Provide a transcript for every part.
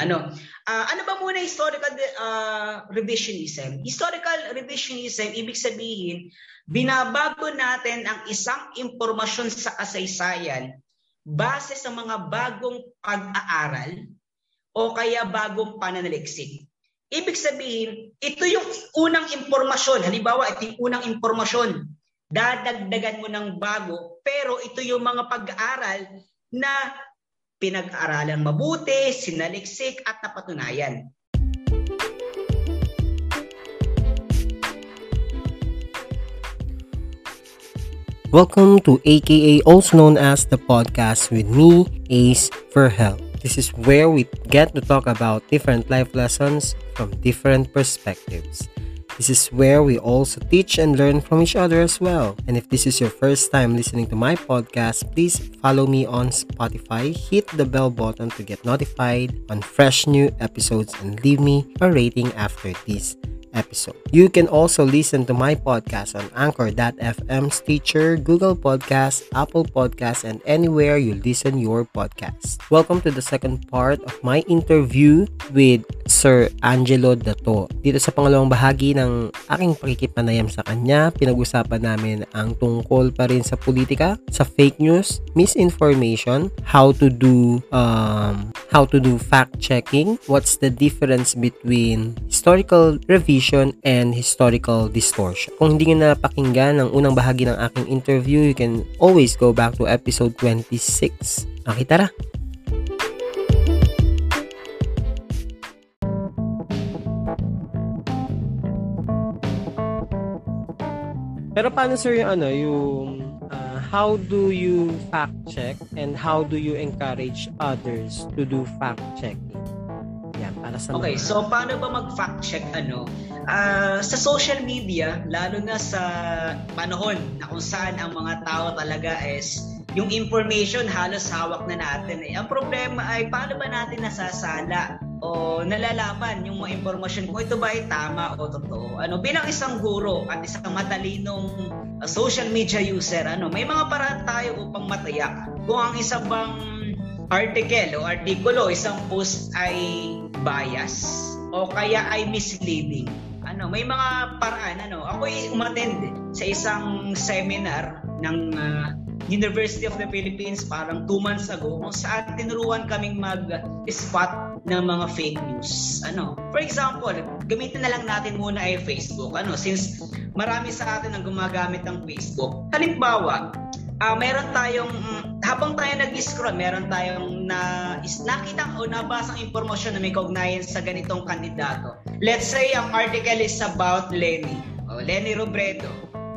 Ano? Uh, ano ba muna historical uh, revisionism? Historical revisionism, ibig sabihin, binabago natin ang isang impormasyon sa kasaysayan base sa mga bagong pag-aaral o kaya bagong pananaliksik. Ibig sabihin, ito yung unang impormasyon. Halimbawa, ito yung unang impormasyon. Dadagdagan mo ng bago, pero ito yung mga pag-aaral na pinag-aralan mabuti, sinaliksik at napatunayan. Welcome to AKA, also known as the podcast with me, Ace for Help. This is where we get to talk about different life lessons from different perspectives. This is where we also teach and learn from each other as well. And if this is your first time listening to my podcast, please follow me on Spotify, hit the bell button to get notified on fresh new episodes, and leave me a rating after this episode. You can also listen to my podcast on Anchor.fm, Stitcher, Google Podcasts, Apple Podcasts, and anywhere you listen your podcast. Welcome to the second part of my interview with Sir Angelo Dato. Dito sa pangalawang bahagi ng aking pakikipanayam sa kanya, pinag-usapan namin ang tungkol pa rin sa politika, sa fake news, misinformation, how to do um, how to do fact checking, what's the difference between historical revision and historical distortion. Kung hindi nyo napakinggan ang unang bahagi ng aking interview, you can always go back to episode 26. Okay, tara! Pero paano sir yung ano, yung how do you fact check and how do you encourage others to do fact checking? Yan, para sa Okay, mga... so paano ba mag-fact check ano? Uh, sa social media, lalo na sa panahon na kung saan ang mga tao talaga is yung information halos hawak na natin. Eh. Ang problema ay paano ba natin nasasala o nalalaman yung mga impormasyon kung ito ba ay tama o totoo. Ano, bilang isang guro at isang matalinong uh, social media user, ano, may mga paraan tayo upang matayak kung ang isang bang article o artikulo, isang post ay bias o kaya ay misleading ano, may mga paraan ano. Ako ay umattend sa isang seminar ng uh, University of the Philippines parang 2 months ago kung saan tinuruan kaming mag-spot ng mga fake news. Ano? For example, gamitin na lang natin muna ay Facebook. Ano, since marami sa atin ang gumagamit ng Facebook. Halimbawa, uh, meron tayong habang tayo nag-scroll, meron tayong na is nakita o nabasang impormasyon na may kaugnayan sa ganitong kandidato. Let's say ang article is about Lenny. O Lenny Robredo.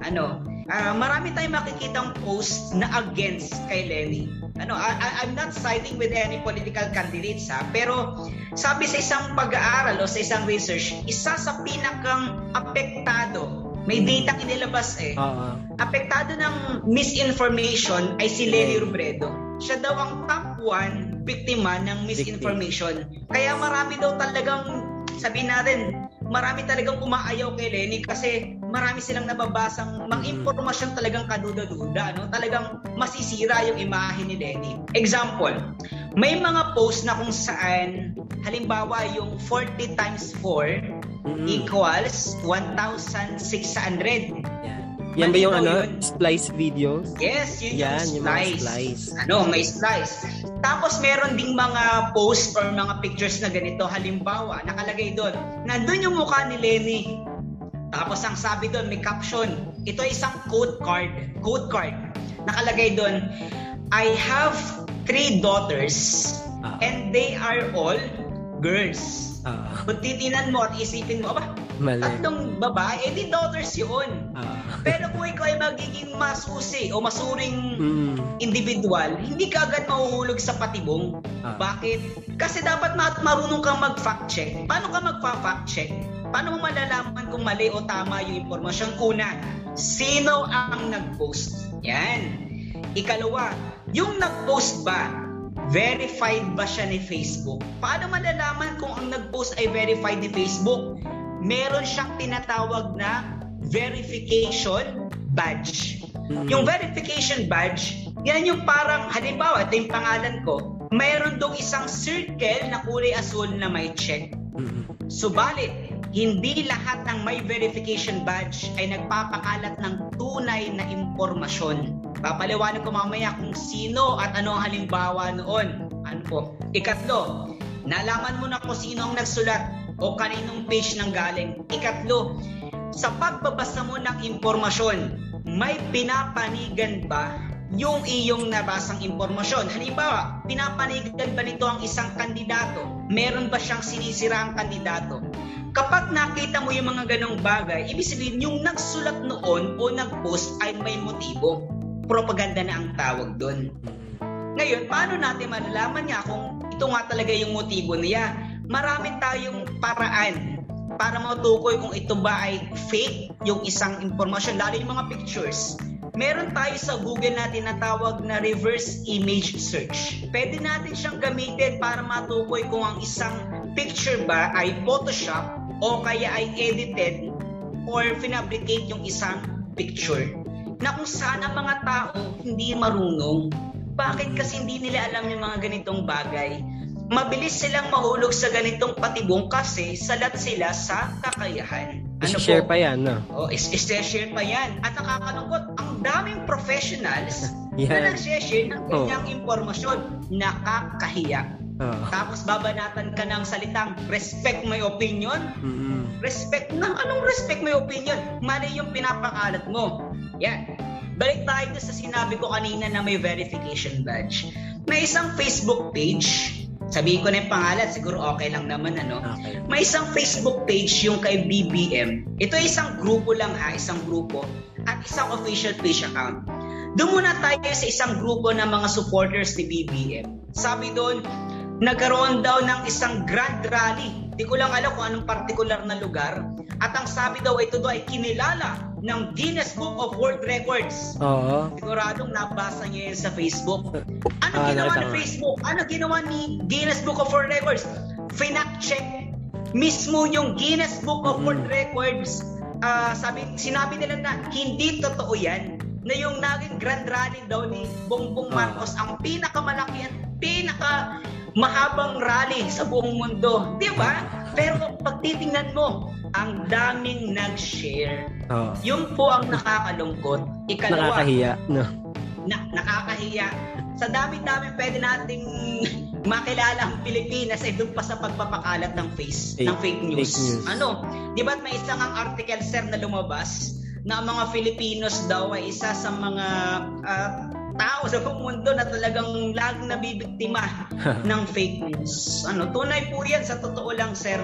Ano? Uh, marami tayong makikitang post na against kay Lenny. Ano, I, I'm not siding with any political candidates ha, pero sabi sa isang pag-aaral o sa isang research, isa sa pinakang apektado may data inilabas eh. Uh-huh. Apektado ng misinformation ay si Lenny Robredo. Siya daw ang top 1 biktima ng misinformation. Kaya marami daw talagang sabihin natin, marami talagang umaayaw kay Lenny kasi marami silang nababasang mga impormasyon talagang kaduda-duda, no? Talagang masisira yung imahe ni Lenny. Example, may mga post na kung saan halimbawa yung 40 times 4 mm-hmm. equals 1,600. Yan. Ba yung ano? Yun? Splice videos? Yes, yun Yan, yung, splice. yung splice. Ano, may splice. Tapos meron ding mga post or mga pictures na ganito. Halimbawa, nakalagay doon, nandun yung mukha ni Lenny. Tapos ang sabi doon, may caption. Ito ay isang code card. Code card. Nakalagay doon, I have three daughters uh and they are all girls. Uh, Kung titinan mo at isipin mo, aba, Mali. tatlong babae, eh di daughters yun. Uh, Pero kung ikaw ay magiging masusi o masuring mm. individual, hindi ka agad mahuhulog sa patibong. Uh, Bakit? Kasi dapat marunong kang mag-fact check. Paano ka mag-fact check? Paano mo malalaman kung mali o tama yung impormasyon? Una, sino ang nag-post? Yan. Ikalawa, yung nag-post ba, verified ba siya ni Facebook? Paano malalaman kung ang nag-post ay verified ni Facebook? Meron siyang tinatawag na verification badge. Mm-hmm. Yung verification badge, yan yung parang, halimbawa, ito yung pangalan ko, mayroon dong isang circle na kulay asul na may check. Subalit, hindi lahat ng may verification badge ay nagpapakalat ng tunay na impormasyon. Papaliwanag ko mamaya kung sino at ano ang halimbawa noon. Ano po? Ikatlo, nalaman mo na kung sino ang nagsulat o kaninong page nang galing. Ikatlo, sa pagbabasa mo ng impormasyon, may pinapanigan ba yung iyong nabasang impormasyon. Halimbawa, pinapanigan ba nito ang isang kandidato? Meron ba siyang sinisira ang kandidato? Kapag nakita mo yung mga ganong bagay, ibig sabihin yung nagsulat noon o nag-post ay may motibo. Propaganda na ang tawag doon. Ngayon, paano natin malalaman nga kung ito nga talaga yung motibo niya? Marami tayong paraan para matukoy kung ito ba ay fake yung isang impormasyon, lalo yung mga pictures. Meron tayo sa Google na tawag na reverse image search. Pwede natin siyang gamitin para matukoy kung ang isang picture ba ay Photoshop o kaya ay edited or finabricate yung isang picture. Na kung saan ang mga tao hindi marunong, bakit kasi hindi nila alam yung mga ganitong bagay? mabilis silang mahulog sa ganitong patibong kasi salat sila sa kakayahan. Ano share pa yan, no? Oh, is, is share pa yan. At nakakalungkot, ang daming professionals yeah. na nag-share ng ganyang oh. impormasyon. Nakakahiya. Oh. Tapos babanatan ka ng salitang respect my opinion. Mm-hmm. Respect na? Anong respect my opinion? Mali yung pinapakalat mo. Yan. Balik tayo sa sinabi ko kanina na may verification badge. May isang Facebook page Sabihin ko na yung pangalan, siguro okay lang naman ano. Okay. May isang Facebook page yung kay BBM. Ito ay isang grupo lang ha, isang grupo at isang official page account. Doon muna tayo sa isang grupo ng mga supporters ni BBM. Sabi doon, nagkaroon daw ng isang grand rally. Di ko lang alam kung anong particular na lugar. At ang sabi daw, ito daw ay kinilala ng Guinness Book of World Records. Oo. Siguradong nabasa niyo yan sa Facebook. Ano ah, ginawa ni Facebook? Ano ginawa ni Guinness Book of World Records? Finact check mismo yung Guinness Book of mm. World Records. Uh, sabi, sinabi nila na hindi totoo yan na yung naging grand rally daw ni Bongbong Marcos ang pinakamalaki at pinaka mahabang rally sa buong mundo. Di ba? Pero pag titingnan mo, ang daming nag-share. Oh. Yung po ang nakakalungkot. Ikalawa, nakakahiya. No. Na, nakakahiya. Sa dami-dami pwede nating makilala ang Pilipinas ay doon pa sa pagpapakalat ng face fake, ng fake news. fake news. Ano? 'Di ba may isang ang article sir na lumabas na ang mga Filipinos daw ay isa sa mga uh, tao sa buong mundo na talagang laging nabibiktima ng fake news. Ano, tunay po 'yan sa totoo lang, sir.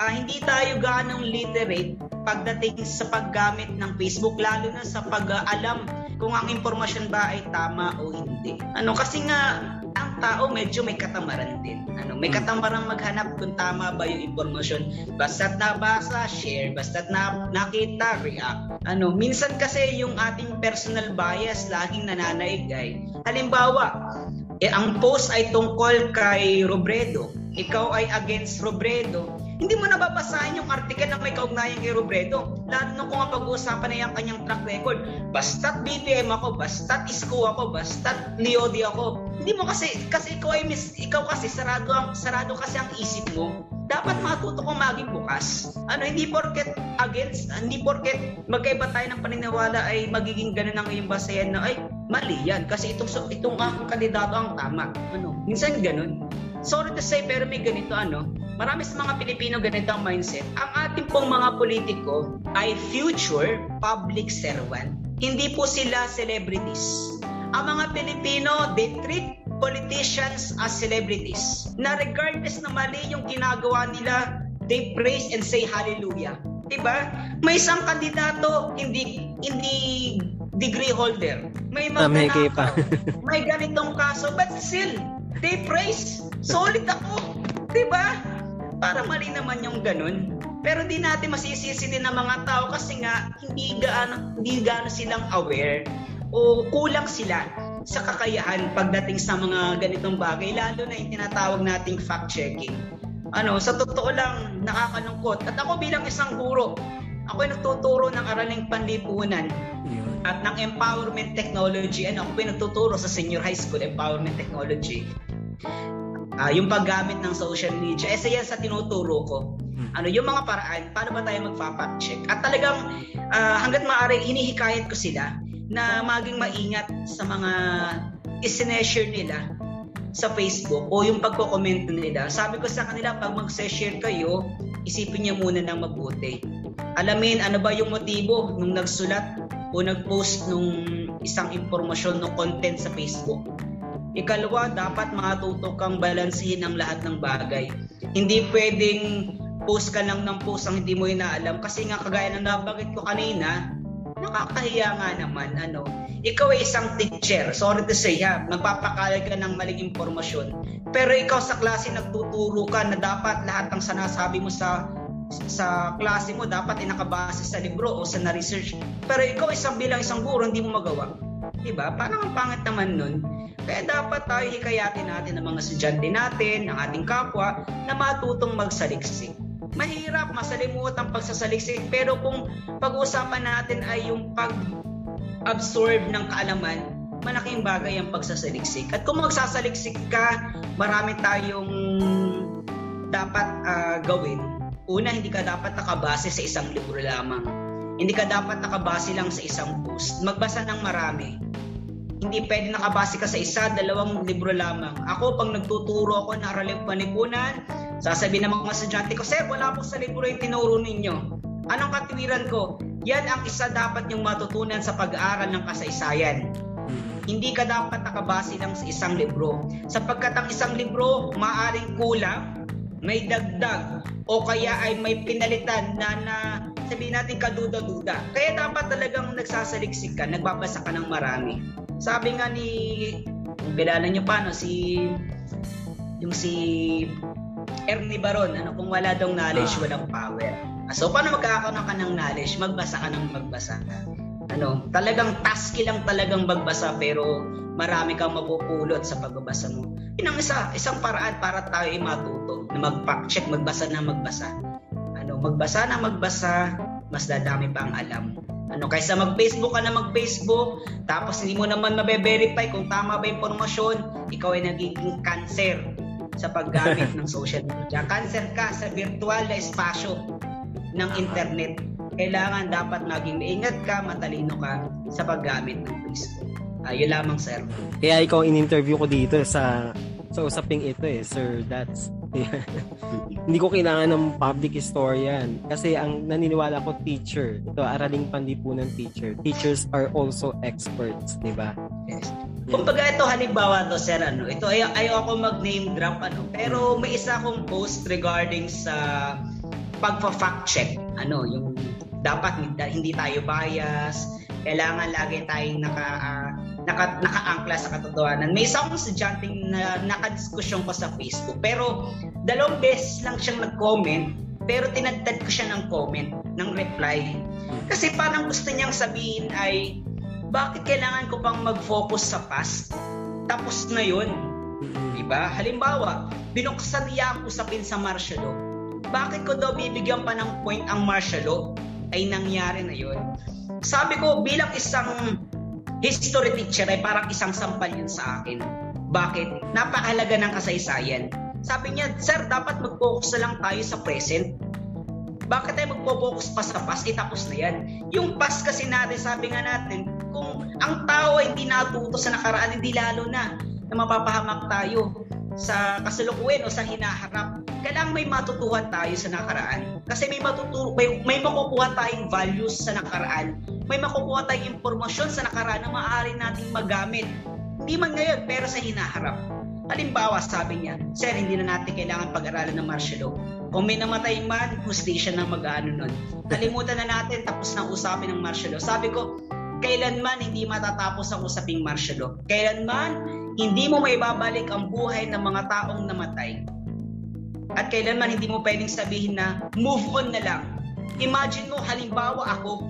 Uh, hindi tayo ganong literate pagdating sa paggamit ng Facebook lalo na sa pag-alam kung ang impormasyon ba ay tama o hindi. Ano kasi nga tao medyo may katamaran din. Ano, may hmm. katamaran maghanap kung tama ba yung impormasyon. Basta't nabasa, share. Basta't na, nakita, react. Ano, minsan kasi yung ating personal bias laging nananaig ay. Halimbawa, eh, ang post ay tungkol kay Robredo. Ikaw ay against Robredo hindi mo nababasahin yung article na may kaugnayan kay Robredo. Lalo na kung ang pag-uusapan na yung kanyang track record. Basta't BBM ako, basta't Isko ako, basta't Leody ako. Hindi mo kasi, kasi ikaw ay mis, ikaw kasi sarado, ang, sarado kasi ang isip mo. Dapat matuto kong maging bukas. Ano, hindi porket against, hindi porket magkaiba tayo ng paniniwala ay magiging ganun ang iyong basayan na ay mali yan kasi itong, itong aking kandidato ang tama. Ano, minsan ganun. Sorry to say pero may ganito ano, marami sa mga Pilipino ganito ang mindset. Ang ating pong mga politiko ay future public servant. Hindi po sila celebrities. Ang mga Pilipino, they treat politicians as celebrities. Na regardless na mali yung ginagawa nila, they praise and say hallelujah. Diba? May isang kandidato, hindi hindi degree holder. May mga ah, pa. may ganitong kaso, but still, they praise. Solid ako. Diba? Para mali naman yung ganun. Pero di natin masisisi din ng mga tao kasi nga hindi gaano, hindi gaano silang aware o kulang sila sa kakayahan pagdating sa mga ganitong bagay, lalo na yung tinatawag nating fact-checking. Ano, sa totoo lang, nakakalungkot. At ako bilang isang guro, ako ay nagtuturo ng araling panlipunan at ng empowerment technology. Ano, ako ay nagtuturo sa senior high school empowerment technology. Uh, yung paggamit ng social media. Isa yan sa tinuturo ko. Hmm. Ano yung mga paraan, paano ba tayo magfa-fact check? At talagang uh, hanggat maaari, hinihikayat ko sila na maging maingat sa mga isineshare nila sa Facebook o yung pagko-comment nila. Sabi ko sa kanila, pag mag-share kayo, isipin niyo muna ng mabuti. Alamin ano ba yung motibo nung nagsulat o nag-post nung isang impormasyon ng content sa Facebook. Ikalawa, dapat matuto kang balansehin ang lahat ng bagay. Hindi pwedeng post ka lang ng post ang hindi mo inaalam kasi nga kagaya ng nabanggit ko kanina, nakakahiya nga naman ano. Ikaw ay isang teacher, sorry to say ha, magpapakalat ka ng maling impormasyon. Pero ikaw sa klase nagtuturo ka na dapat lahat ng sinasabi mo sa sa klase mo dapat ay nakabase sa libro o sa na-research. Pero ikaw isang bilang isang guro, hindi mo magawa. Diba? Parang ang pangit naman nun. Kaya dapat tayo hikayatin natin ng mga estudyante natin, ng ating kapwa, na matutong magsaliksik. Mahirap, masalimuot ang pagsasaliksik. Pero kung pag-uusapan natin ay yung pag-absorb ng kaalaman, malaking bagay ang pagsasaliksik. At kung magsasaliksik ka, marami tayong dapat uh, gawin Una, hindi ka dapat nakabase sa isang libro lamang. Hindi ka dapat nakabase lang sa isang post. Magbasa ng marami. Hindi pwede nakabase ka sa isa, dalawang libro lamang. Ako, pag nagtuturo ako ng araling panipunan, sasabihin ng mga estudyante ko, Sir, wala po sa libro yung tinuro ninyo. Anong katwiran ko? Yan ang isa dapat yung matutunan sa pag-aaral ng kasaysayan. Hindi ka dapat nakabase lang sa isang libro. Sapagkat ang isang libro maaring kulang, may dagdag, o kaya ay may pinalitan na, na sabihin natin kaduda-duda. Kaya dapat talagang nagsasaliksik ka, nagbabasa ka ng marami. Sabi nga ni, kung kilala nyo pa, no, si, yung si Ernie Baron, ano, kung wala daw knowledge, ah. walang power. So, paano magkakaroon ka ng knowledge? Magbasa ka ng magbasa. Ano, talagang tasky lang talagang magbasa pero marami kang mapupulot sa pagbabasa mo. Yun ang isa, isang paraan para tayo ay matuto na mag-fact check, magbasa na magbasa. Magbasa na magbasa, mas dadami pa ang alam. Ano, kaysa mag-Facebook ka na mag-Facebook, tapos hindi mo naman mabe-verify kung tama ba yung informasyon, ikaw ay nagiging cancer sa paggamit ng social media. Cancer ka sa virtual na espasyo ng internet. Kailangan dapat maging maingat ka, matalino ka sa paggamit ng Facebook. Uh, yun lamang, sir. Kaya ikaw in-interview ko dito sa sa usaping ito eh, sir. That's hindi ko kailangan ng public historian. Kasi ang naniniwala ko teacher ito araling panlipunan teacher. Teachers are also experts di ba? Yes. Kumbaga ito halimbawa to sir ano ito ay ayaw ako mag name drop ano pero may isa akong post regarding sa pagfa-fact check ano yung dapat hindi tayo bias kailangan lagi tayong naka uh, naka, nakaangkla sa katotohanan. May isang estudyante na nakadiskusyon ko sa Facebook, pero dalawang beses lang siyang nag-comment, pero tinagtad ko siya ng comment, ng reply. Kasi parang gusto niyang sabihin ay, bakit kailangan ko pang mag-focus sa past? Tapos na yun. Diba? Halimbawa, binuksan niya ang usapin sa martial law. Bakit ko daw bibigyan pa ng point ang martial law? Ay nangyari na yun. Sabi ko, bilang isang history teacher ay parang isang sampal yun sa akin. Bakit? Napakahalaga ng kasaysayan. Sabi niya, Sir, dapat mag-focus na lang tayo sa present. Bakit tayo magpo-focus pa sa past? Eh, tapos na yan. Yung past kasi natin, sabi nga natin, kung ang tao ay hindi natuto sa nakaraan, hindi lalo na na mapapahamak tayo sa kasalukuyan o sa hinaharap. Kailangan may matutuhan tayo sa nakaraan. Kasi may matutu may, may makukuha tayong values sa nakaraan may makukuha tayong impormasyon sa nakaraan na maaari nating magamit. Hindi man ngayon, pero sa hinaharap. Halimbawa, sabi niya, Sir, hindi na natin kailangan pag-aralan ng martial law. Kung may namatay man, hustisya na mag-ano nun. Kalimutan na natin, tapos na usapin ng martial law. Sabi ko, kailanman hindi matatapos ang usaping martial law. Kailanman hindi mo maibabalik ang buhay ng mga taong namatay. At kailanman hindi mo pwedeng sabihin na move on na lang. Imagine mo, halimbawa ako,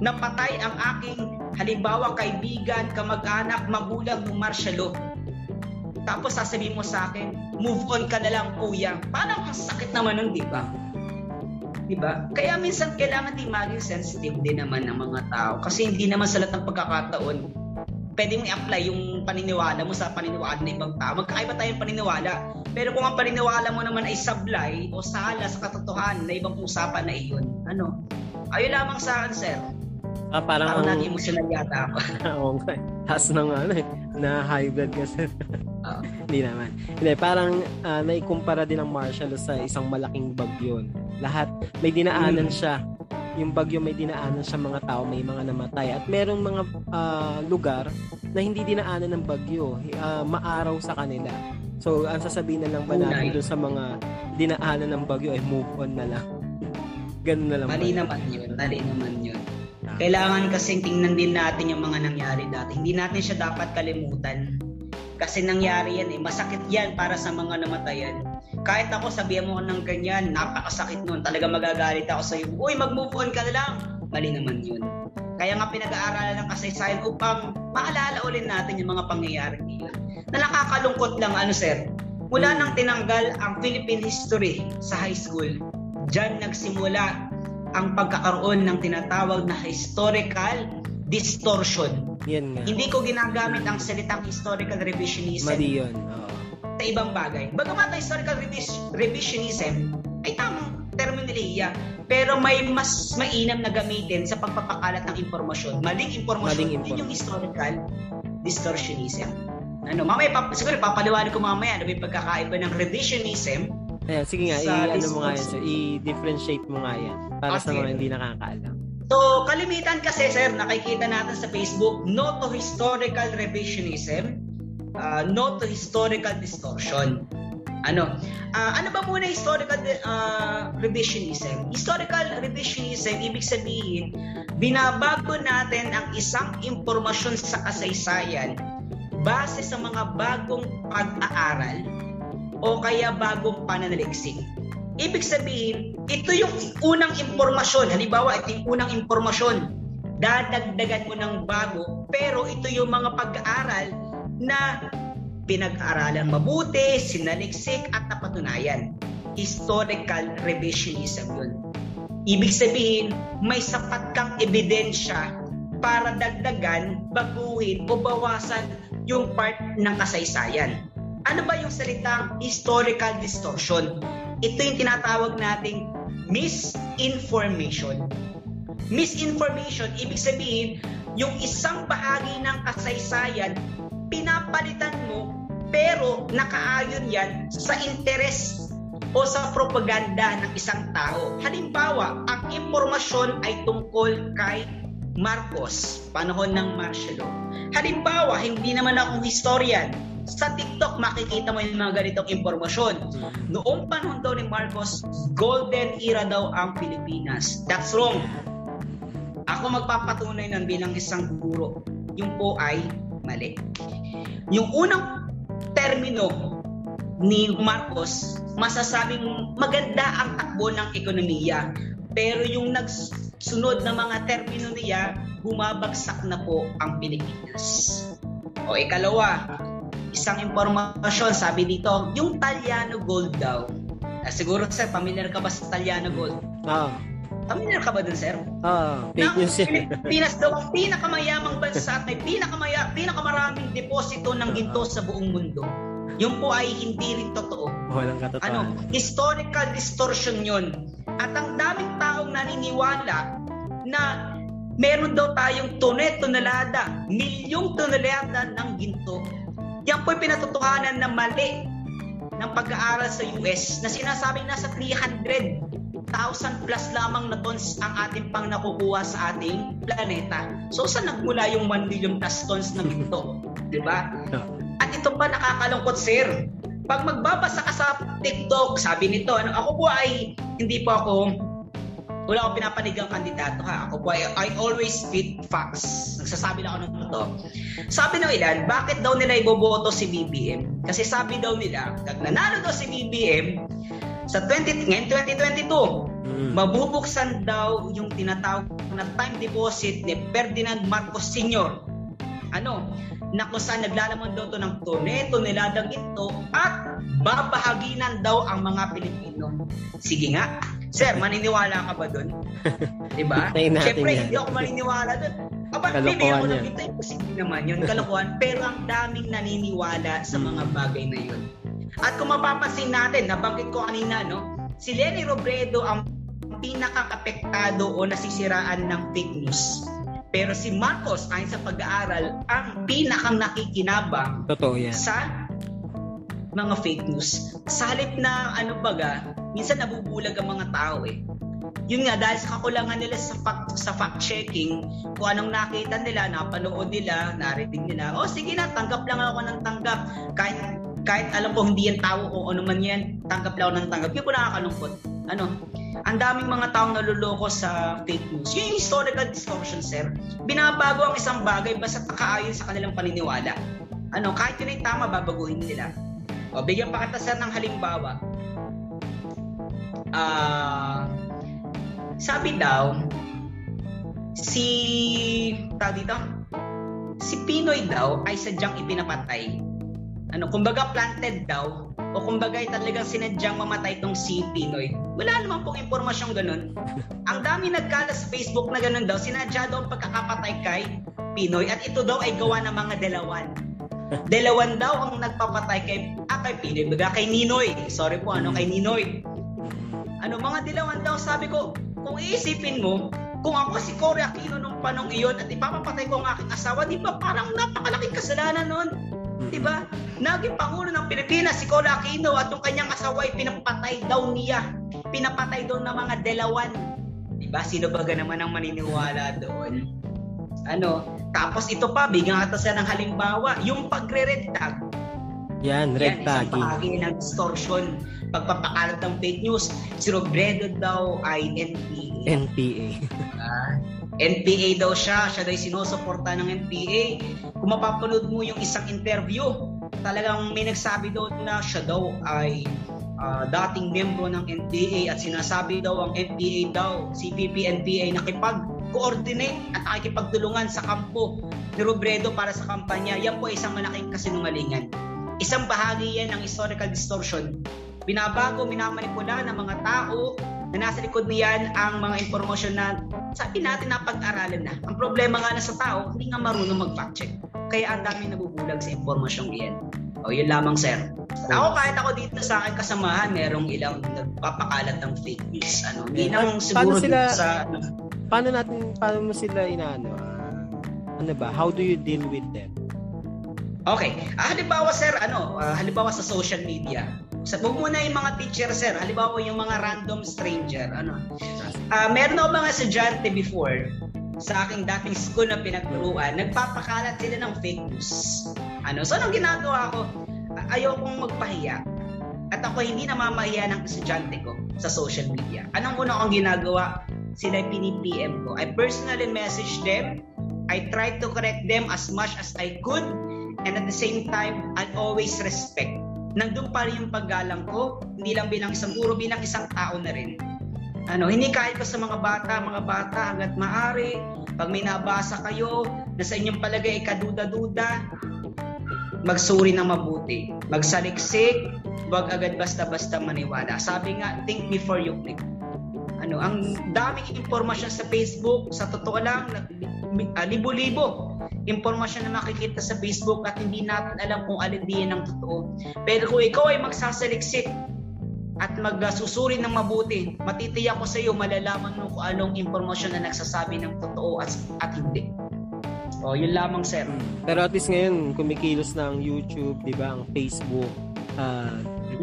napatay ang aking halimbawa kaibigan, kamag-anak, magulang ng martial Tapos sasabihin mo sa akin, move on ka na lang kuya. Parang ang sakit naman nun, di ba? Di ba? Kaya minsan kailangan din maging sensitive din naman ng mga tao. Kasi hindi naman sa lahat ng pagkakataon, pwede mong i-apply yung yung paniniwala mo sa paniniwala ng ibang tao. Magkaiba tayong paniniwala. Pero kung ang paniniwala mo naman ay sablay o sala sa katotohanan na ibang usapan na iyon, ano? Ayun lamang sa akin, sir. Ah, parang Parang ang... emotional yata ako. Oo nga. Taas ng ano eh. Na high blood kasi. Oo. Hindi naman. Hindi, parang uh, naikumpara din ang martial sa isang malaking bagyo. Lahat, may dinaanan Mm. siya. Yung bagyo may dinaanan siya mga tao, may mga namatay. At merong mga ah, lugar na hindi dinaanan ng bagyo. Ah, maaraw sa kanila. So, ang sasabihin na lang ba natin doon sa mga dinaanan ng bagyo ay move on na lang. Ganun na lang. Mali ba? naman yun. Mali naman yun. Ah. Kailangan kasing tingnan din natin yung mga nangyari dati. Hindi natin siya dapat kalimutan. Kasi nangyari yan eh. Masakit yan para sa mga namatayan. Kahit ako sabihan mo ng ganyan, napakasakit nun. Talaga magagalit ako sa iyo. Uy, mag-move on ka na lang. Mali naman yun. Kaya nga pinag-aaralan ng kasaysayan upang maalala ulit natin yung mga pangyayari yun. Na nakakalungkot lang, ano sir, mula nang tinanggal ang Philippine history sa high school, dyan nagsimula ang pagkakaroon ng tinatawag na historical distortion. Yan nga. Hindi ko ginagamit ang salitang historical revisionism Mali yun. Oo. sa ibang bagay. Bagamat ang historical revis- revisionism ay tamang terminolohiya, pero may mas mainam na gamitin sa pagpapakalat ng impormasyon. Maling impormasyon, Maling yun yung historical distortionism. Ano, mamaya, pap- siguro papaliwanag ko mamaya ano yung pagkakaiba ng revisionism Ayan, sige nga, Sa i-ano mo nga yan, response. sir. I-differentiate mo nga yan. Para sa Okay. mga hindi nakakaalam. So, kalimitan kasi sir, nakikita natin sa Facebook, no to historical revisionism, uh, no to historical distortion. Ano? Ah, ano ba muna historical uh, revisionism? Historical revisionism, ibig sabihin, binabago natin ang isang impormasyon sa kasaysayan base sa mga bagong pag-aaral o kaya bagong pananaliksik. Ibig sabihin, ito yung unang impormasyon. Halimbawa, ito yung unang impormasyon. Dadagdagan mo ng bago, pero ito yung mga pag-aaral na pinag-aralan mabuti, sinaliksik at napatunayan. Historical revisionism yun. Ibig sabihin, may sapat kang ebidensya para dagdagan, baguhin o bawasan yung part ng kasaysayan. Ano ba yung salitang historical distortion? Ito yung tinatawag nating misinformation. Misinformation, ibig sabihin, yung isang bahagi ng kasaysayan, pinapalitan mo, pero nakaayon yan sa interes o sa propaganda ng isang tao. Halimbawa, ang impormasyon ay tungkol kay Marcos, panahon ng martial law. Halimbawa, hindi naman akong historian. Sa TikTok, makikita mo yung mga ganitong impormasyon. Noong panahon daw ni Marcos, golden era daw ang Pilipinas. That's wrong. Ako magpapatunay nun bilang isang guro. Yung po ay mali. Yung unang termino ni Marcos, masasabing maganda ang takbo ng ekonomiya. Pero yung nagsunod na mga termino niya, bumabagsak na po ang Pilipinas. O ikalawa, isang impormasyon, sabi dito, yung Taliano Gold daw. Ah, siguro sir, familiar ka ba sa Taliano Gold? Oo. Familiar ka ba dun sir? Oo. Fake news yan. Pilipinas daw ang pinakamayamang bansa at may pinakamaya, pinakamaraming deposito ng ginto sa buong mundo. Yung po ay hindi rin totoo. Walang katotohanan. Ano, historical distortion yon. At ang daming taong naniniwala na meron daw tayong tone, tonelada, milyong tonelada ng ginto. Yan po'y pinatotohanan na mali ng pag-aaral sa US na sinasabing nasa 300,000 plus lamang na tons ang ating pang nakukuha sa ating planeta. So saan nagmula yung 1 million plus tons ng ginto? Di ba? At ito pa nakakalungkot, sir. Pag magbabasa ka sa TikTok, sabi nito, ano, ako po ay, hindi po ako, wala akong pinapanigang kandidato ha. Ako po ay, I always spit facts. Nagsasabi lang ako ng totoo. Sabi ng ilan, bakit daw nila iboboto si BBM? Kasi sabi daw nila, pag nanalo daw si BBM, sa 20, ngayon 2022, Mm. mabubuksan daw yung tinatawag na time deposit ni Ferdinand Marcos Sr. Ano? Na kung saan naglalaman daw to ng tone, toneladang ito at babahaginan daw ang mga Pilipino. Sige nga. Sir, maniniwala ka ba doon? diba? Siyempre, yan. hindi ako maniniwala doon. Aba, kalokohan ako nakita, imposible naman yun, kalokohan. pero ang daming naniniwala sa mga mm. bagay na yun. At kung mapapansin natin, nabanggit ko kanina, no, si Lenny Robredo ang pinaka-apektado o nasisiraan ng fake news. Pero si Marcos, ayon sa pag-aaral, ang pinakang nakikinabang Totoo yan. sa mga fake news. Sa na ano baga, minsan nabubulag ang mga tao eh. Yun nga, dahil sa kakulangan nila sa fact, sa fact checking, kung anong nakita nila, napanood nila, narinig nila, oh sige na, tanggap lang ako ng tanggap. Kahit kahit alam ko hindi yan tao o ano man yan, tanggap lang ako ng tanggap. Hindi ko nakakalungkot. Ano, ang daming mga taong naluloko sa fake news. Yung historical distortion, sir, binabago ang isang bagay basta nakaayon sa kanilang paniniwala. Ano, kahit yun ay tama, babaguhin nila. O, bigyan pa kita, sir, ng halimbawa. Uh, sabi daw, si, tawag dito, si Pinoy daw ay sadyang ipinapatay. Ano, kumbaga planted daw o kumbaga ay talagang sinadyang mamatay tong si Pinoy. Wala naman pong impormasyong ganun. Ang dami nagkala sa Facebook na ganun daw, sinadya daw ang pagkakapatay kay Pinoy at ito daw ay gawa ng mga delawan. Delawan daw ang nagpapatay kay, ah, kay Pinoy, baga kay Ninoy. Sorry po, ano, kay Ninoy. Ano, mga dilawan daw, sabi ko, kung iisipin mo, kung ako si Cory Aquino nung panong iyon at ipapapatay ko ang aking asawa, di ba parang napakalaking kasalanan nun? Di ba? Naging Pangulo ng Pilipinas si Cola Aquino at yung kanyang asawa ay pinapatay daw niya. Pinapatay daw ng mga delawan. Di ba? Sino ba naman ang maniniwala doon? Ano? Tapos ito pa, bigyan kita siya ng halimbawa, yung pagre-red tag. Yan, red tag. Yan, bahagi ng distortion. Pagpapakalat ng fake news, si Robredo daw ay NPA. NPA. uh, NPA daw siya, siya daw sinusuporta ng NPA. Kung mapapanood mo yung isang interview, talagang may nagsabi doon na siya daw ay uh, dating membro ng NPA at sinasabi daw ang NPA daw, CPP, NPA nakipag-coordinate at nakikipagtulungan sa kampo ni Robredo para sa kampanya. Yan po isang malaking kasinungalingan. Isang bahagi yan ng historical distortion. Binabago, minamanipula ng mga tao na nasa likod niyan ang mga impormasyon na sabi natin na pag-aralan na. Ang problema nga na sa tao, hindi nga marunong mag-fact check. Kaya ang dami nabubulag sa impormasyong iyan. O yun lamang sir. Ako kahit ako dito sa akin kasamahan, merong ilang nagpapakalat ng fake news. Ano, hindi yeah. nang siguro sila, sa... Ano, paano natin, paano mo sila inaano? Uh, ano ba? How do you deal with them? Okay. Ah, halimbawa sir, ano, uh, halimbawa sa social media, sa so, muna yung mga teacher sir, halimbawa yung mga random stranger, ano. Uh, meron ako mga estudyante before sa aking dating school na pinagturuan, nagpapakalat sila ng fake news. Ano, so anong ginagawa ko? Ayokong magpahiya. At ako hindi namamahiya ng estudyante ko sa social media. Anong una kong ginagawa? Sila pini-PM ko. I personally message them. I try to correct them as much as I could. And at the same time, I always respect nandun pa rin yung paggalang ko, hindi lang bilang isang guro, bilang isang tao na rin. Ano, hindi kahit ko sa mga bata, mga bata hanggat maaari, pag may nabasa kayo na sa inyong palagay kaduda-duda, magsuri ng mabuti, magsaliksik, huwag agad basta-basta maniwala. Sabi nga, think before you click. Ano, ang daming impormasyon sa Facebook, sa totoo lang, uh, libo-libo impormasyon na makikita sa Facebook at hindi natin alam kung alin diyan ang totoo. Pero kung ikaw ay magsasaliksik at magsusuri ng mabuti, matitiyak ko sa iyo, malalaman mo kung anong impormasyon na nagsasabi ng totoo at, at hindi. O, yun lamang, sir. Pero at least ngayon, kumikilos na ang YouTube, di ba, ang Facebook, uh,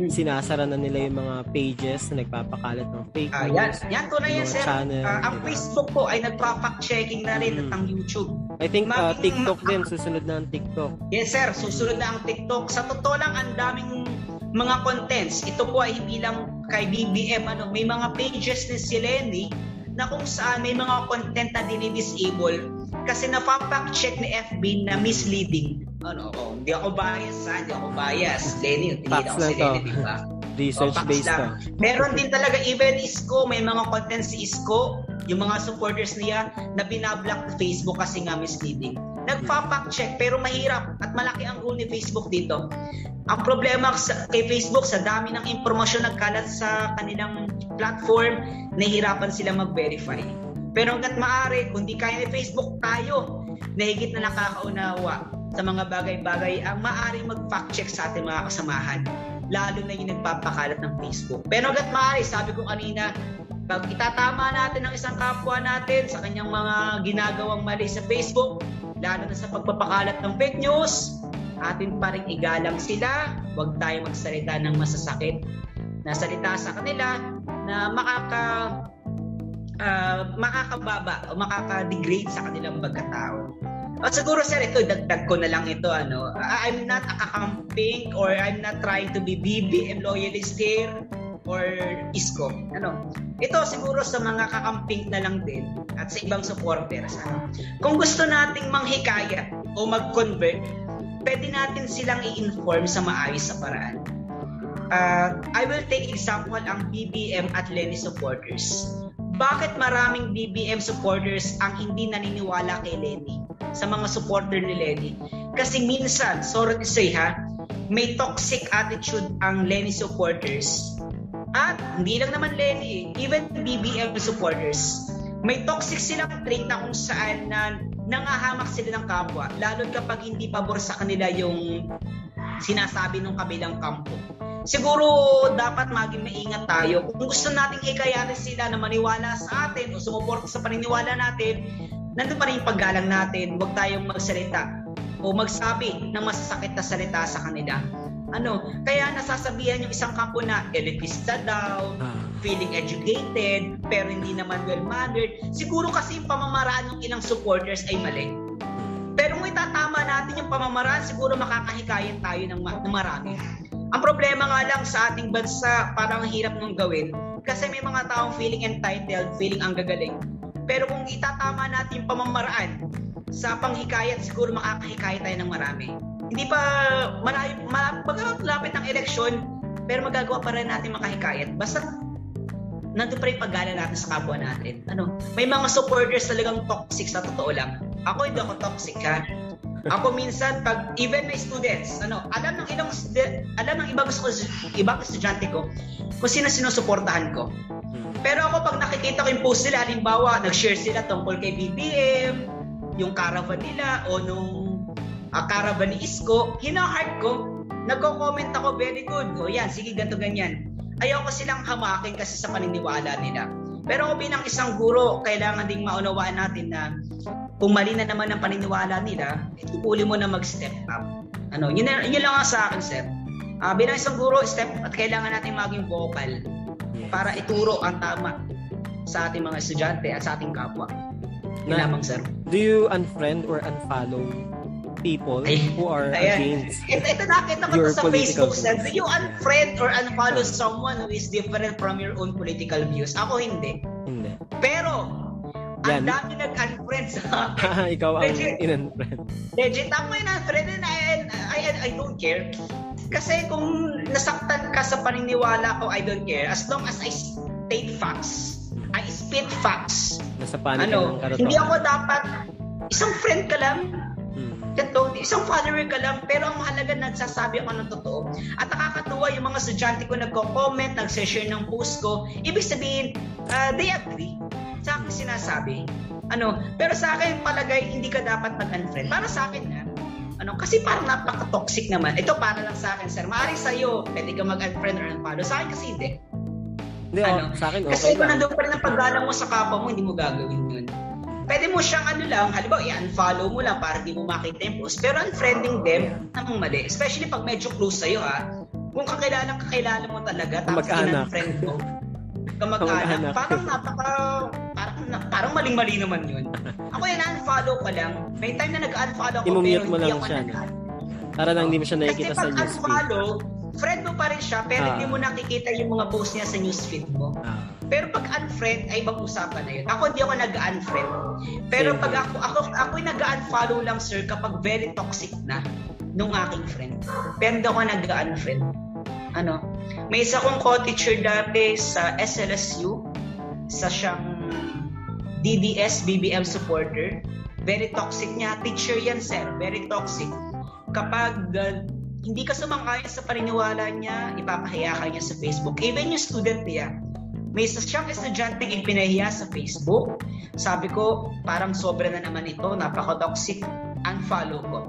sinasara na nila yung mga pages na nagpapakalat ng fake news. Uh, yan, yan to na yan, sir. Channel, uh, ang? Facebook po ay nagpa-fact checking na rin mm. at ang YouTube. I think uh, TikTok ma- din, susunod na ang TikTok. Yes, sir. Susunod na ang TikTok. Sa totoo lang, ang daming mga contents. Ito po ay hindi lang kay BBM. Ano, may mga pages ni si Lenny na kung saan may mga content na dinidisable kasi na-fact check ni FB na misleading. Ano, oh, hindi ako bias, ha? hindi ako bias. Lenny, hindi ako si Lenny, di ba? Research oh, based lang. Meron din talaga, even Isko, may mga content si Isko, yung mga supporters niya na binablock Facebook kasi nga misleading. Nagpa-fact check pero mahirap at malaki ang role ni Facebook dito. Ang problema sa, kay Facebook sa dami ng impormasyon nagkalat sa kanilang platform, nahihirapan sila mag-verify. Pero hanggat maaari, kung di kaya ni Facebook, tayo. na na nakakaunawa sa mga bagay-bagay ang maaring mag-fact check sa ating mga kasamahan lalo na yung nagpapakalat ng Facebook. Pero hanggat maaari, sabi ko kanina, pag itatama natin ang isang kapwa natin sa kanyang mga ginagawang mali sa Facebook, lalo na sa pagpapakalat ng fake news, atin pa rin igalang sila, huwag tayo magsalita ng masasakit na salita sa kanila na makaka uh, makakababa o makaka-degrade sa kanilang pagkatao. At siguro sir, ito, dagdag ko na lang ito, ano, I'm not a kakamping or I'm not trying to be BBM loyalist here or ISCO. Ano, ito siguro sa mga kakamping na lang din at sa ibang supporters. Ano, kung gusto nating manghikayat o mag-convert, pwede natin silang i-inform sa maayos sa paraan. Uh, I will take example ang BBM at Lenny supporters. Bakit maraming BBM supporters ang hindi naniniwala kay Lenny? sa mga supporter ni Lenny. Kasi minsan, sorry to say ha, may toxic attitude ang Lenny supporters. At hindi lang naman Lenny, even BBM supporters. May toxic silang trait na kung saan na nangahamak sila ng kapwa, lalo kapag hindi pabor sa kanila yung sinasabi ng kabilang kampo. Siguro dapat maging maingat tayo. Kung gusto nating hikayatin sila na maniwala sa atin o sumuporta sa paniniwala natin, nandun pa rin yung paggalang natin. Huwag tayong magsalita o magsabi ng masasakit na salita sa kanila. Ano, kaya nasasabihan yung isang kampo na elitista daw, ah. feeling educated, pero hindi naman well-mannered. Siguro kasi yung pamamaraan ng ilang supporters ay mali. Pero kung itatama natin yung pamamaraan, siguro makakahikayan tayo ng, ma- ng marami. Ang problema nga lang sa ating bansa, parang hirap nung gawin. Kasi may mga taong feeling entitled, feeling ang gagaling. Pero kung itatama natin pamamaraan sa panghikayat, siguro makakahikayat tayo ng marami. Hindi pa malayo, malapit ng eleksyon, pero magagawa pa rin natin makahikayat. Basta nandun pa rin paggala natin sa kapwa natin. Ano, may mga supporters talagang toxic sa totoo lang. Ako hindi ako toxic ha. Ako minsan pag even my students, ano, alam ng ilang alam ng ibang ibang estudyante ko kung sino sinusuportahan ko. Pero ako pag nakikita ko yung post nila, halimbawa, nag-share sila tungkol kay BBM, yung caravan nila o nung uh, caravan ni Isko, hina-heart ko, nagko-comment ako, very good. O yan, sige, ganto ganyan. Ayaw ko silang hamakin kasi sa paniniwala nila. Pero ako bilang isang guro, kailangan ding maunawaan natin na kung mali na naman ang paniniwala nila, itupuli mo na mag-step up. Ano, yun, yun lang sa akin, sir. Uh, bilang isang guro, step at kailangan natin maging vocal para ituro ang tama sa ating mga estudyante at sa ating kapwa. Yun na, lamang, sir. Do you unfriend or unfollow people Ay, who are ayan. against ito, ito nakita ko to sa Facebook, sir. Do you unfriend or unfollow someone who is different from your own political views? Ako hindi. Hindi. Pero, Yan. ang dami nag-unfriend sa akin. Ikaw ang in-unfriend. Legit, ako in-unfriend and I, I, I, I don't care. Kasi kung nasaktan ka sa paniniwala ko, I don't care. As long as I state facts, I spit facts. Nasa panig ano, Hindi ako dapat, isang friend ka lang, hmm. Ganto, isang follower ka lang, pero ang mahalaga nagsasabi ako ng totoo. At nakakatuwa yung mga estudyante ko nagko-comment, nag-share ng post ko. Ibig sabihin, uh, they agree sa akin sinasabi. Ano, pero sa akin palagay hindi ka dapat mag-unfriend. Para sa akin na, ano, kasi parang napaka-toxic naman. Ito para lang sa akin, sir. Maaari sa'yo, pwede ka mag-unfriend or unfollow. Sa akin kasi hindi. Hindi, ano? sa akin okay Kasi kung nandun pa rin ang paggalang mo sa kapwa mo, hindi mo gagawin yun. Pwede mo siyang ano lang, halimbawa i-unfollow mo lang para di mo makita yung post. Pero unfriending them, namang mali. Especially pag medyo close sa'yo ha. Kung kakilalang kakilala mo talaga, tapos in-unfriend mo. Kamag-anak. Parang napaka, maling-mali naman yun. Ako yan, unfollow ko lang. May time na nag-unfollow ko, pero mo lang siya. No? Para lang hindi mo siya nakikita sa newsfeed. Kasi pag unfollow, friend mo pa rin siya, pero ah. hindi mo nakikita yung mga post niya sa newsfeed mo. Ah. Pero pag unfriend, ay ibang usapan na yun. Ako hindi ako nag-unfriend. Pero Same pag ako, ako, ako nag-unfollow lang, sir, kapag very toxic na nung aking friend. Pero hindi ako nag-unfriend. Ano? May isa kong co-teacher dati sa SLSU, sa siyang DDS BBM supporter. Very toxic niya. Teacher yan, sir. Very toxic. Kapag uh, hindi ka sumangkaya sa paniniwala niya, ipapahiya ka niya sa Facebook. Even yung student niya, may siyang estudyanteng ipinahiya sa Facebook. Sabi ko, parang sobra na naman ito, napaka-toxic. Unfollow ko.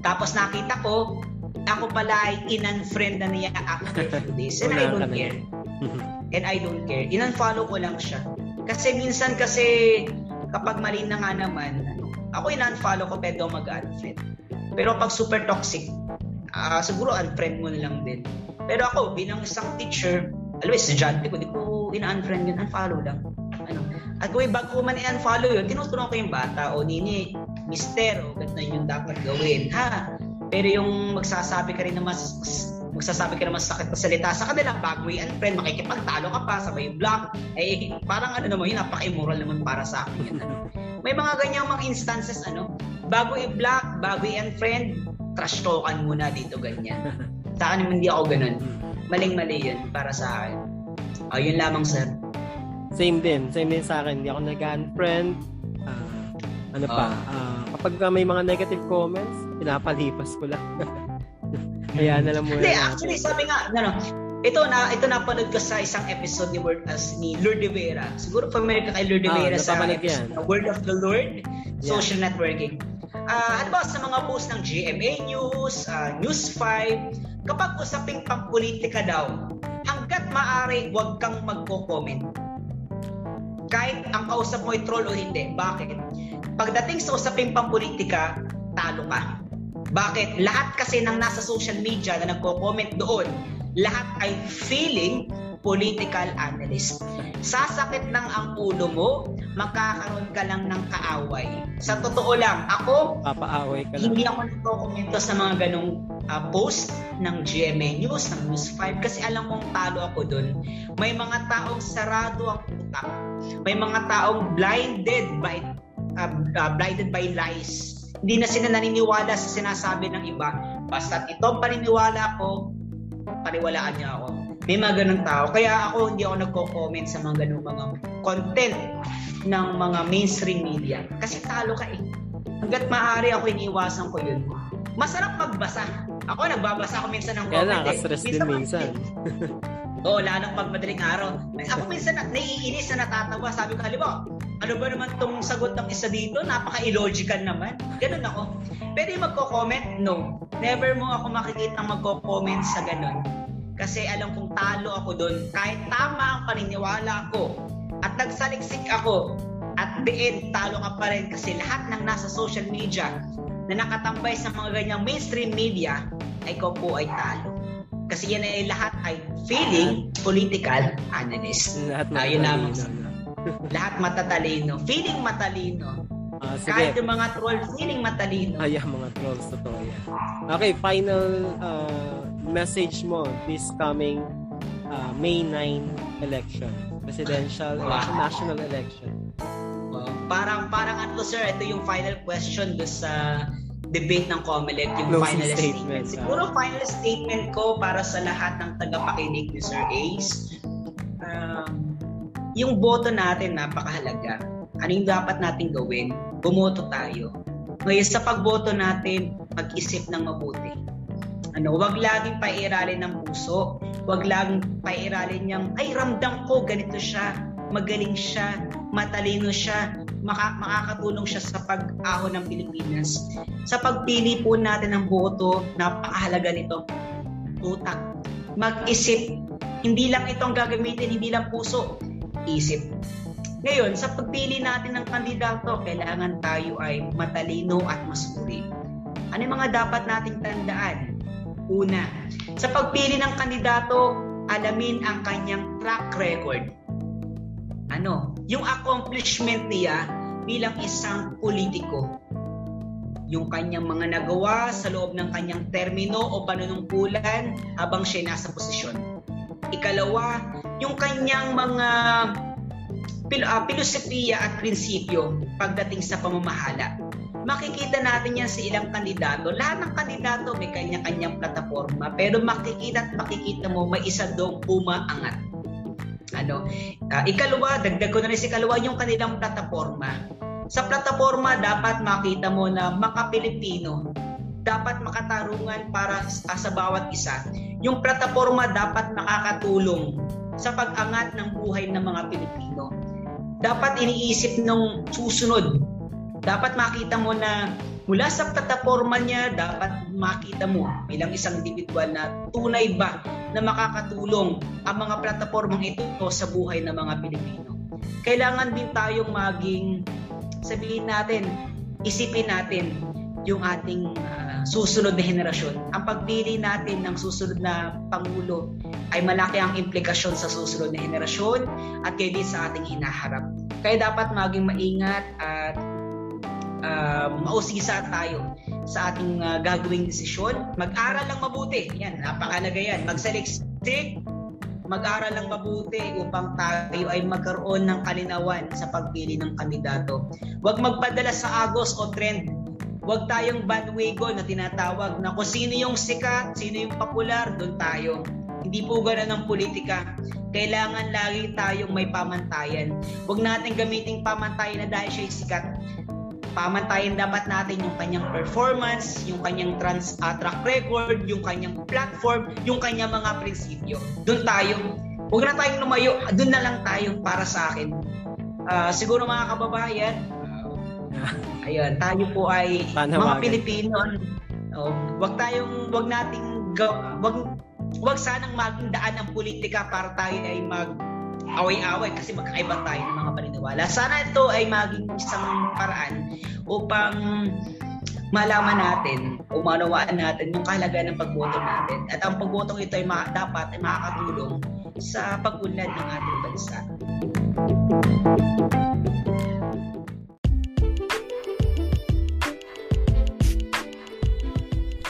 Tapos nakita ko, ako pala ay in-unfriend na niya after few days. And I don't care. And I don't care. In-unfollow ko lang siya. Kasi minsan kasi kapag mali na nga naman, ako in-unfollow ko pero mag-unfriend. Pero pag super toxic, uh, siguro unfriend mo na lang din. Pero ako, bilang isang teacher, alam mo, estudyante ko, di ko ina-unfriend yun, unfollow lang. Ano? At kung bago ko man i-unfollow yun, tinutulungan ko yung bata, o nini, mister, o ganito yung dapat gawin. Ha? Pero yung magsasabi ka rin na mas, magsasabi ka na mas sakit na salita sa kanila bago i-unfriend, makikipagtalo ka pa, sabay block, eh parang ano naman yun, napaka-immoral naman para sa akin yan. Ano? May mga ganyang mga instances, ano, bago i-block, bago i-unfriend, trash talkan muna dito, ganyan. Sa akin hindi ako ganun maling-mali yun para sa akin. Uh, yun lamang, sir. Same din. Same din sa akin. Hindi ako nag-unfriend. Uh, ano pa? Uh, kapag may mga negative comments, pinapalipas ko lang. Kaya na lang muna. Hindi, actually, sabi nga, ano, ito na ito napanood ko sa isang episode ni Word as ni Lord De Vera. Siguro familiar ka kay Lord De Vera oh, sa episode, Word of the Lord, yeah. social networking. Uh, ano ba sa mga post ng GMA News, uh, News 5, kapag usaping pampolitika daw, hanggat maaari, huwag kang magko-comment. Kahit ang kausap mo ay troll o hindi. Bakit? Pagdating sa usaping pampolitika, talo ka. Bakit? Lahat kasi ng nasa social media na nagko-comment doon, lahat ay feeling political analyst. Sasakit ng ang ulo mo, magkakaroon ka lang ng kaaway. Sa totoo lang, ako, papaaway ka lang. hindi ako nagko-komento sa mga ganong uh, post ng GMA News, ng News 5, kasi alam kong talo ako dun. May mga taong sarado ang utak. May mga taong blinded by uh, uh, blinded by lies. Hindi na sila naniniwala sa sinasabi ng iba. Basta itong paniniwala ko, paniwalaan niya ako. May mga ganun tao. Kaya ako hindi ako nagko-comment sa mga ganung mga content ng mga mainstream media. Kasi talo ka eh. Hanggat maaari ako iniiwasan ko yun. Masarap magbasa. Ako nagbabasa ako minsan ng comment. Kaya nakaka-stress eh. din minsan. Oo, oh, lalo pag madaling araw. Ako minsan na, naiinis na natatawa. Sabi ko, halimbawa, ano ba naman tong sagot ng isa dito? Napaka-illogical naman. Ganun ako. Pwede magko-comment? No. Never mo ako makikita magko-comment sa ganun. Kasi alam kong talo ako doon. Kahit tama ang paniniwala ko at nagsaliksik ako, at the end, talo ka pa rin kasi lahat ng nasa social media na nakatambay sa mga ganyang mainstream media, ay ko po ay talo. Kasi yan ay lahat ay feeling political analyst. Lahat uh, yun lamang. Lahat matatalino. Feeling matalino. Uh, sige. Kahit yung mga troll, feeling matalino. Ay, mga trolls, totoo yan. Okay, final uh, message mo this coming uh, May 9 election, presidential wow. election, national election? Wow. Parang parang ano sir, ito yung final question do sa debate ng COMELEC, yung Closing final statement. statement. Siguro final statement ko para sa lahat ng tagapakinig ni Sir Ace. Yung boto natin napakahalaga. Ano yung dapat natin gawin? Bumoto tayo. Ngayon sa pagboto natin, mag-isip ng mabuti ano, wag laging pairalin ng puso. Wag laging pairalin niyang, ay ramdam ko, ganito siya, magaling siya, matalino siya, maka- makakatulong siya sa pag-ahon ng Pilipinas. Sa pagpili po natin ng boto, napakahalaga nito. Utak. Mag-isip. Hindi lang itong gagamitin, hindi lang puso. Isip. Ngayon, sa pagpili natin ng kandidato, kailangan tayo ay matalino at masuri. Ano yung mga dapat nating tandaan? Una, sa pagpili ng kandidato, alamin ang kanyang track record. Ano? Yung accomplishment niya bilang isang politiko. Yung kanyang mga nagawa sa loob ng kanyang termino o panunungkulan habang siya nasa posisyon. Ikalawa, yung kanyang mga pil- uh, filosofiya at prinsipyo pagdating sa pamamahala makikita natin yan sa ilang kandidato. Lahat ng kandidato may kanya-kanyang plataforma, pero makikita at makikita mo may isa doong umaangat. Ano? Uh, ikalawa, dagdag ko na rin si ikalawa yung kanilang plataforma. Sa plataforma, dapat makita mo na maka-Pilipino, dapat makatarungan para sa bawat isa. Yung plataforma dapat makakatulong sa pag-angat ng buhay ng mga Pilipino. Dapat iniisip nung susunod. Dapat makita mo na mula sa plataforma niya, dapat makita mo bilang isang individual na tunay ba na makakatulong ang mga plataformang ito sa buhay ng mga Pilipino. Kailangan din tayong maging, sabihin natin, isipin natin yung ating uh, susunod na henerasyon. Ang pagpili natin ng susunod na Pangulo ay malaki ang implikasyon sa susunod na henerasyon at kaya din sa ating hinaharap. Kaya dapat maging maingat at uh, mausisa tayo sa ating uh, gagawing desisyon. Mag-aral lang mabuti. Yan, napakalaga yan. Magsaliksik, mag-aral lang mabuti upang tayo ay magkaroon ng kalinawan sa pagpili ng kandidato. Huwag magpadala sa agos o trend Huwag tayong bandwagon na tinatawag na kung sino yung sikat, sino yung popular, doon tayo. Hindi po ganun ang politika. Kailangan lagi tayong may pamantayan. Huwag natin gamitin pamantayan na dahil siya sikat. Pamantayan dapat natin yung kanyang performance, yung kanyang trans uh, track record, yung kanyang platform, yung kanyang mga prinsipyo. Doon tayo. Huwag na tayong lumayo. Doon na lang tayo para sa akin. Uh, siguro mga kababayan, Ayun, tayo po ay Panawagan. mga Pilipino. Oh, wag tayong wag nating wag wag sanang maging daan ang politika para tayo ay mag away-away kasi magkakaiba tayo ng mga paniniwala. Sana ito ay maging isang paraan upang malaman natin o manawaan natin yung kahalagaan ng pagboto natin. At ang pagboto ito ay ma- dapat ay makakatulong sa pag-unlad ng ating bansa.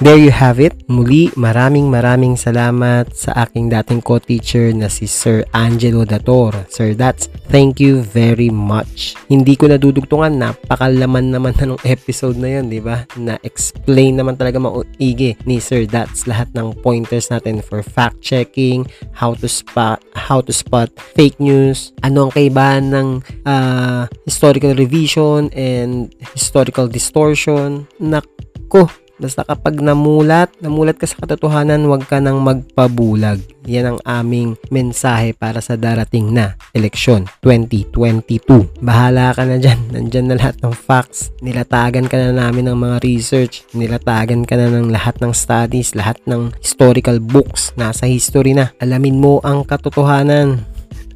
There you have it. Muli, maraming maraming salamat sa aking dating co-teacher na si Sir Angelo Dator. Sir Dats, thank you very much. Hindi ko nadudugtungan, napakalaman naman na nung episode na yun, di ba? Na-explain naman talaga mauigi ni Sir Dats lahat ng pointers natin for fact-checking, how to spot, how to spot fake news, ano ang kaibahan ng uh, historical revision and historical distortion. Nako, Basta kapag namulat, namulat ka sa katotohanan, huwag ka nang magpabulag. Yan ang aming mensahe para sa darating na eleksyon 2022. Bahala ka na dyan. Nandyan na lahat ng facts. Nilatagan ka na namin ng mga research. Nilatagan ka na ng lahat ng studies, lahat ng historical books. Nasa history na. Alamin mo ang katotohanan.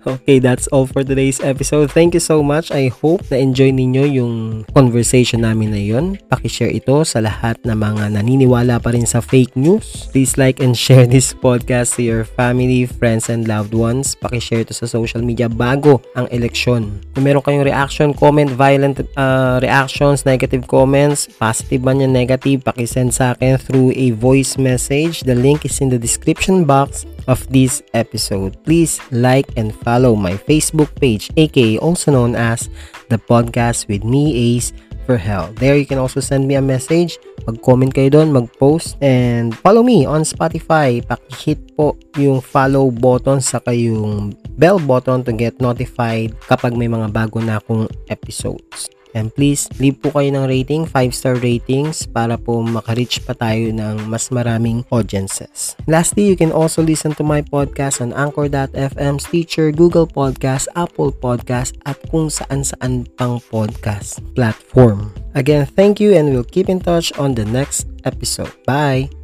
Okay, that's all for today's episode. Thank you so much. I hope na enjoy ninyo yung conversation namin na yon. Paki-share ito sa lahat na mga naniniwala pa rin sa fake news. Please like and share this podcast to your family, friends, and loved ones. Paki-share ito sa social media bago ang eleksyon. Kung meron kayong reaction, comment, violent uh, reactions, negative comments, positive man yan, negative, paki-send sa akin through a voice message. The link is in the description box of this episode. Please like and follow my Facebook page, aka also known as the podcast with me, Ace for Hell. There you can also send me a message, mag-comment kayo doon, mag-post, and follow me on Spotify. Paki-hit po yung follow button sa yung bell button to get notified kapag may mga bago na akong episodes. And please, leave po kayo ng rating, 5-star ratings para po makareach pa tayo ng mas maraming audiences. Lastly, you can also listen to my podcast on Anchor.fm, Stitcher, Google Podcast, Apple Podcast, at kung saan-saan pang podcast platform. Again, thank you and we'll keep in touch on the next episode. Bye!